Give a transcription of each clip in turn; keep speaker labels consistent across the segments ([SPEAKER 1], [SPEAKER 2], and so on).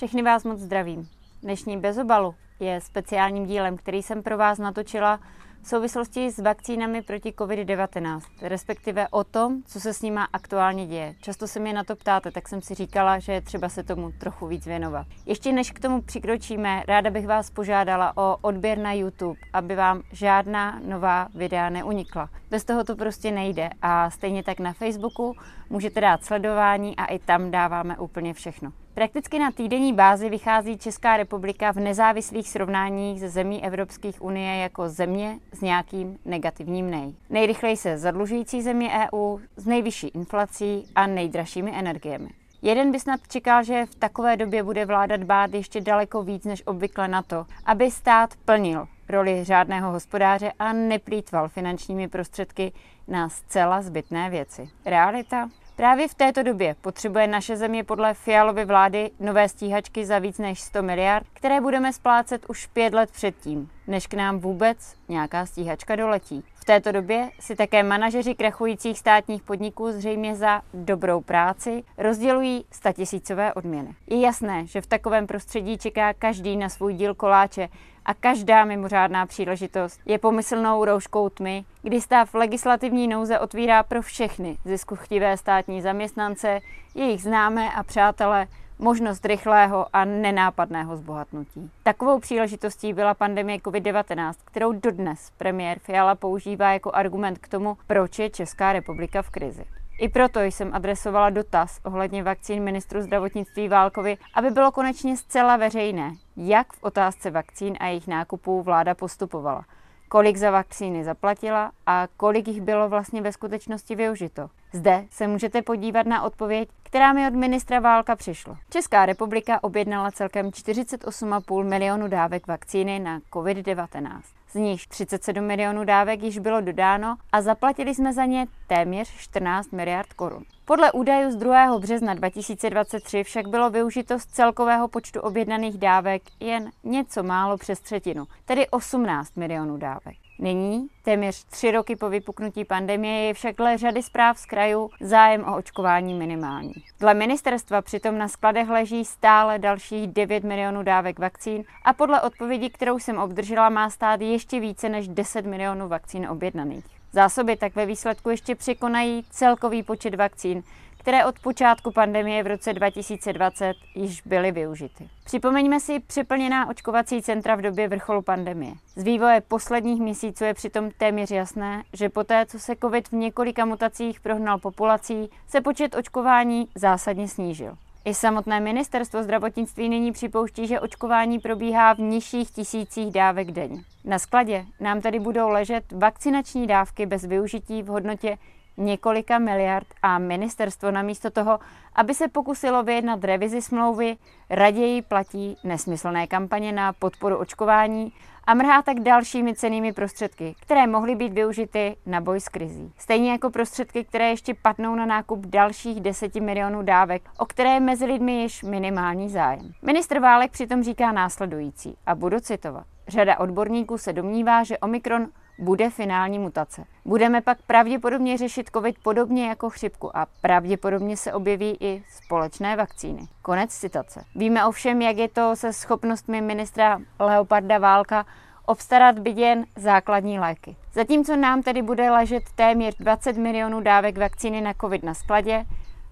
[SPEAKER 1] Všechny vás moc zdravím. Dnešní Bezobalu je speciálním dílem, který jsem pro vás natočila v souvislosti s vakcínami proti COVID-19, respektive o tom, co se s nima aktuálně děje. Často se mě na to ptáte, tak jsem si říkala, že je třeba se tomu trochu víc věnovat. Ještě než k tomu přikročíme, ráda bych vás požádala o odběr na YouTube, aby vám žádná nová videa neunikla. Bez toho to prostě nejde a stejně tak na Facebooku můžete dát sledování a i tam dáváme úplně všechno. Prakticky na týdenní bázi vychází Česká republika v nezávislých srovnáních ze zemí Evropských unie jako země s nějakým negativním nej. Nejrychleji se zadlužující země EU s nejvyšší inflací a nejdražšími energiemi. Jeden by snad čekal, že v takové době bude vláda dbát ještě daleko víc než obvykle na to, aby stát plnil roli řádného hospodáře a neplýtval finančními prostředky na zcela zbytné věci. Realita? Právě v této době potřebuje naše země podle Fialovy vlády nové stíhačky za víc než 100 miliard, které budeme splácet už pět let předtím, než k nám vůbec nějaká stíhačka doletí. V této době si také manažeři krachujících státních podniků zřejmě za dobrou práci rozdělují statisícové odměny. Je jasné, že v takovém prostředí čeká každý na svůj díl koláče a každá mimořádná příležitost je pomyslnou rouškou tmy, kdy stav legislativní nouze otvírá pro všechny ziskuchtivé státní zaměstnance, jejich známé a přátele možnost rychlého a nenápadného zbohatnutí. Takovou příležitostí byla pandemie COVID-19, kterou dodnes premiér Fiala používá jako argument k tomu, proč je Česká republika v krizi. I proto jsem adresovala dotaz ohledně vakcín ministru zdravotnictví Válkovi, aby bylo konečně zcela veřejné, jak v otázce vakcín a jejich nákupů vláda postupovala kolik za vakcíny zaplatila a kolik jich bylo vlastně ve skutečnosti využito. Zde se můžete podívat na odpověď, která mi od ministra Válka přišla. Česká republika objednala celkem 48,5 milionu dávek vakcíny na COVID-19 z nich 37 milionů dávek již bylo dodáno a zaplatili jsme za ně téměř 14 miliard korun. Podle údajů z 2. března 2023 však bylo využito z celkového počtu objednaných dávek jen něco málo přes třetinu, tedy 18 milionů dávek. Nyní, téměř tři roky po vypuknutí pandemie, je však dle řady zpráv z krajů zájem o očkování minimální. Dle ministerstva přitom na skladech leží stále dalších 9 milionů dávek vakcín a podle odpovědi, kterou jsem obdržela, má stát ještě více než 10 milionů vakcín objednaných. Zásoby tak ve výsledku ještě překonají celkový počet vakcín, které od počátku pandemie v roce 2020 již byly využity. Připomeňme si přeplněná očkovací centra v době vrcholu pandemie. Z vývoje posledních měsíců je přitom téměř jasné, že poté, co se COVID v několika mutacích prohnal populací, se počet očkování zásadně snížil. I samotné ministerstvo zdravotnictví nyní připouští, že očkování probíhá v nižších tisících dávek denně. Na skladě nám tedy budou ležet vakcinační dávky bez využití v hodnotě několika miliard a ministerstvo namísto toho, aby se pokusilo vyjednat revizi smlouvy, raději platí nesmyslné kampaně na podporu očkování a mrhá tak dalšími cenými prostředky, které mohly být využity na boj s krizí. Stejně jako prostředky, které ještě patnou na nákup dalších 10 milionů dávek, o které mezi lidmi již minimální zájem. Ministr Válek přitom říká následující a budu citovat. Řada odborníků se domnívá, že Omikron bude finální mutace. Budeme pak pravděpodobně řešit COVID podobně jako chřipku a pravděpodobně se objeví i společné vakcíny. Konec citace. Víme ovšem, jak je to se schopnostmi ministra Leoparda Válka obstarat byt jen základní léky. Zatímco nám tedy bude ležet téměř 20 milionů dávek vakcíny na COVID na skladě,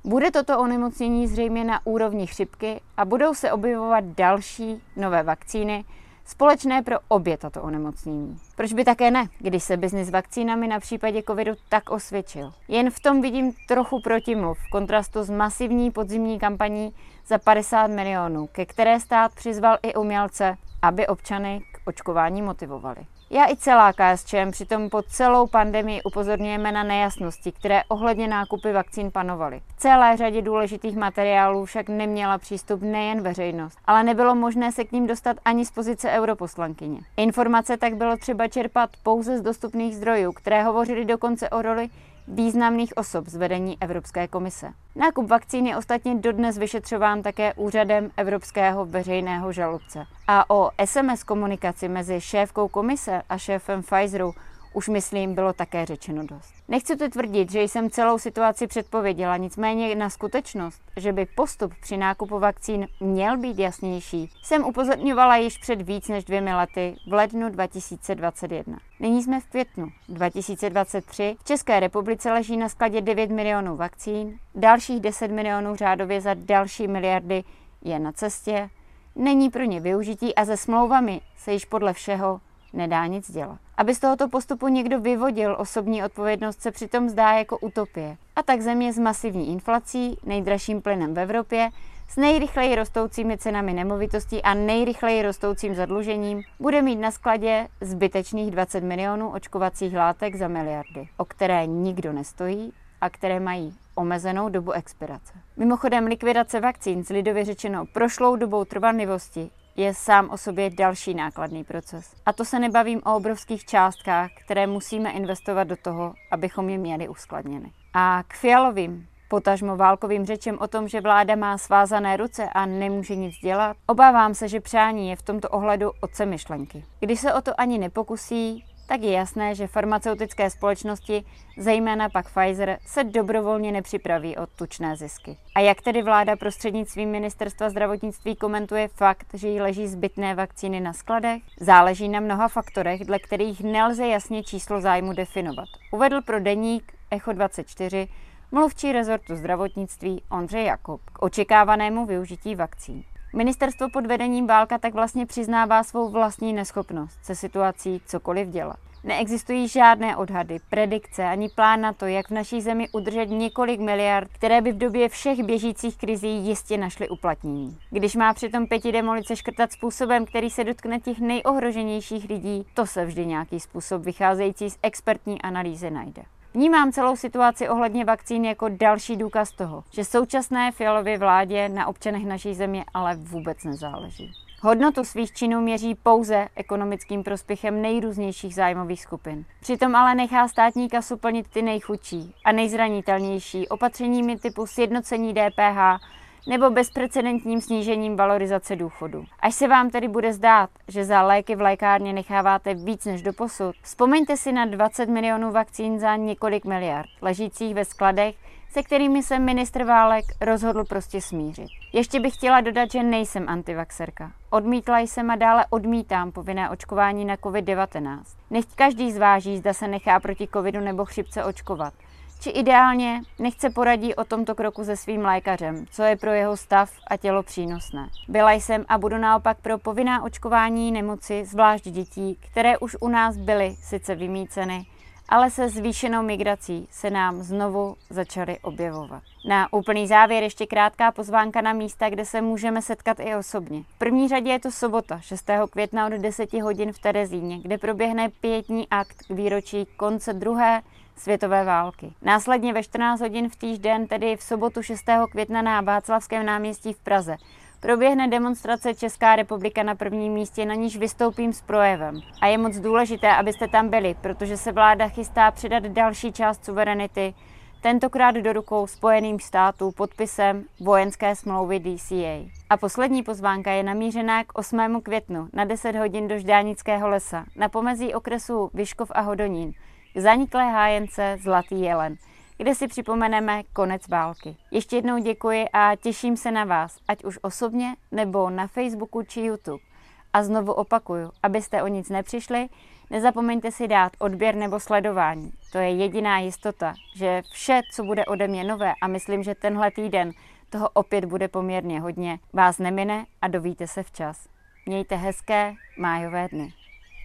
[SPEAKER 1] bude toto onemocnění zřejmě na úrovni chřipky a budou se objevovat další nové vakcíny, společné pro obě tato onemocnění. Proč by také ne, když se biznis s vakcínami na případě covidu tak osvědčil? Jen v tom vidím trochu protimluv v kontrastu s masivní podzimní kampaní za 50 milionů, ke které stát přizval i umělce, aby občany k očkování motivovali. Já i celá KSČM přitom po celou pandemii upozorňujeme na nejasnosti, které ohledně nákupy vakcín panovaly. V celé řadě důležitých materiálů však neměla přístup nejen veřejnost, ale nebylo možné se k ním dostat ani z pozice europoslankyně. Informace tak bylo třeba čerpat pouze z dostupných zdrojů, které hovořily dokonce o roli významných osob z vedení Evropské komise. Nákup vakcín je ostatně dodnes vyšetřován také úřadem Evropského veřejného žalobce. A o SMS komunikaci mezi šéfkou komise a šéfem Pfizeru už myslím, bylo také řečeno dost. Nechci to tvrdit, že jsem celou situaci předpověděla, nicméně na skutečnost, že by postup při nákupu vakcín měl být jasnější, jsem upozorňovala již před víc než dvěmi lety v lednu 2021. Nyní jsme v květnu 2023. V České republice leží na skladě 9 milionů vakcín, dalších 10 milionů řádově za další miliardy je na cestě, není pro ně využití a se smlouvami se již podle všeho nedá nic dělat. Aby z tohoto postupu někdo vyvodil osobní odpovědnost, se přitom zdá jako utopie. A tak země s masivní inflací, nejdražším plynem v Evropě, s nejrychleji rostoucími cenami nemovitostí a nejrychleji rostoucím zadlužením bude mít na skladě zbytečných 20 milionů očkovacích látek za miliardy, o které nikdo nestojí a které mají omezenou dobu expirace. Mimochodem likvidace vakcín s lidově řečeno prošlou dobou trvanlivosti je sám o sobě další nákladný proces. A to se nebavím o obrovských částkách, které musíme investovat do toho, abychom je měli uskladněny. A k fialovým, potažmo válkovým řečem o tom, že vláda má svázané ruce a nemůže nic dělat, obávám se, že přání je v tomto ohledu otce myšlenky. Když se o to ani nepokusí, tak je jasné, že farmaceutické společnosti, zejména pak Pfizer, se dobrovolně nepřipraví o tučné zisky. A jak tedy vláda prostřednictvím ministerstva zdravotnictví komentuje fakt, že jí leží zbytné vakcíny na skladech? Záleží na mnoha faktorech, dle kterých nelze jasně číslo zájmu definovat. Uvedl pro deník Echo 24 mluvčí rezortu zdravotnictví Ondřej Jakub k očekávanému využití vakcín. Ministerstvo pod vedením Válka tak vlastně přiznává svou vlastní neschopnost se situací cokoliv dělat. Neexistují žádné odhady, predikce ani plán na to, jak v naší zemi udržet několik miliard, které by v době všech běžících krizí jistě našly uplatnění. Když má přitom pěti demolice škrtat způsobem, který se dotkne těch nejohroženějších lidí, to se vždy nějaký způsob vycházející z expertní analýzy najde. Vnímám celou situaci ohledně vakcín jako další důkaz toho, že současné fialově vládě na občanech naší země ale vůbec nezáleží. Hodnotu svých činů měří pouze ekonomickým prospěchem nejrůznějších zájmových skupin. Přitom ale nechá státní kasu plnit ty nejchudší a nejzranitelnější opatřeními typu sjednocení DPH nebo bezprecedentním snížením valorizace důchodu. Až se vám tedy bude zdát, že za léky v lékárně necháváte víc než do posud, vzpomeňte si na 20 milionů vakcín za několik miliard, ležících ve skladech, se kterými se ministr Válek rozhodl prostě smířit. Ještě bych chtěla dodat, že nejsem antivaxerka. Odmítla jsem a dále odmítám povinné očkování na COVID-19. Nechť každý zváží, zda se nechá proti covidu nebo chřipce očkovat či ideálně nechce poradí o tomto kroku se svým lékařem, co je pro jeho stav a tělo přínosné. Byla jsem a budu naopak pro povinná očkování nemoci, zvlášť dětí, které už u nás byly sice vymíceny, ale se zvýšenou migrací se nám znovu začaly objevovat. Na úplný závěr ještě krátká pozvánka na místa, kde se můžeme setkat i osobně. V první řadě je to sobota, 6. května od 10 hodin v Terezíně, kde proběhne pětní akt k výročí konce druhé světové války. Následně ve 14 hodin v týžden, tedy v sobotu 6. května na Václavském náměstí v Praze, proběhne demonstrace Česká republika na prvním místě, na níž vystoupím s projevem. A je moc důležité, abyste tam byli, protože se vláda chystá přidat další část suverenity, tentokrát do rukou Spojeným států podpisem vojenské smlouvy DCA. A poslední pozvánka je namířená k 8. květnu na 10 hodin do Ždánického lesa na pomezí okresu Vyškov a Hodonín, zaniklé hájence Zlatý jelen, kde si připomeneme konec války. Ještě jednou děkuji a těším se na vás, ať už osobně nebo na Facebooku či YouTube. A znovu opakuju, abyste o nic nepřišli, nezapomeňte si dát odběr nebo sledování. To je jediná jistota, že vše, co bude ode mě nové, a myslím, že tenhle týden toho opět bude poměrně hodně, vás nemine a dovíte se včas. Mějte hezké májové dny.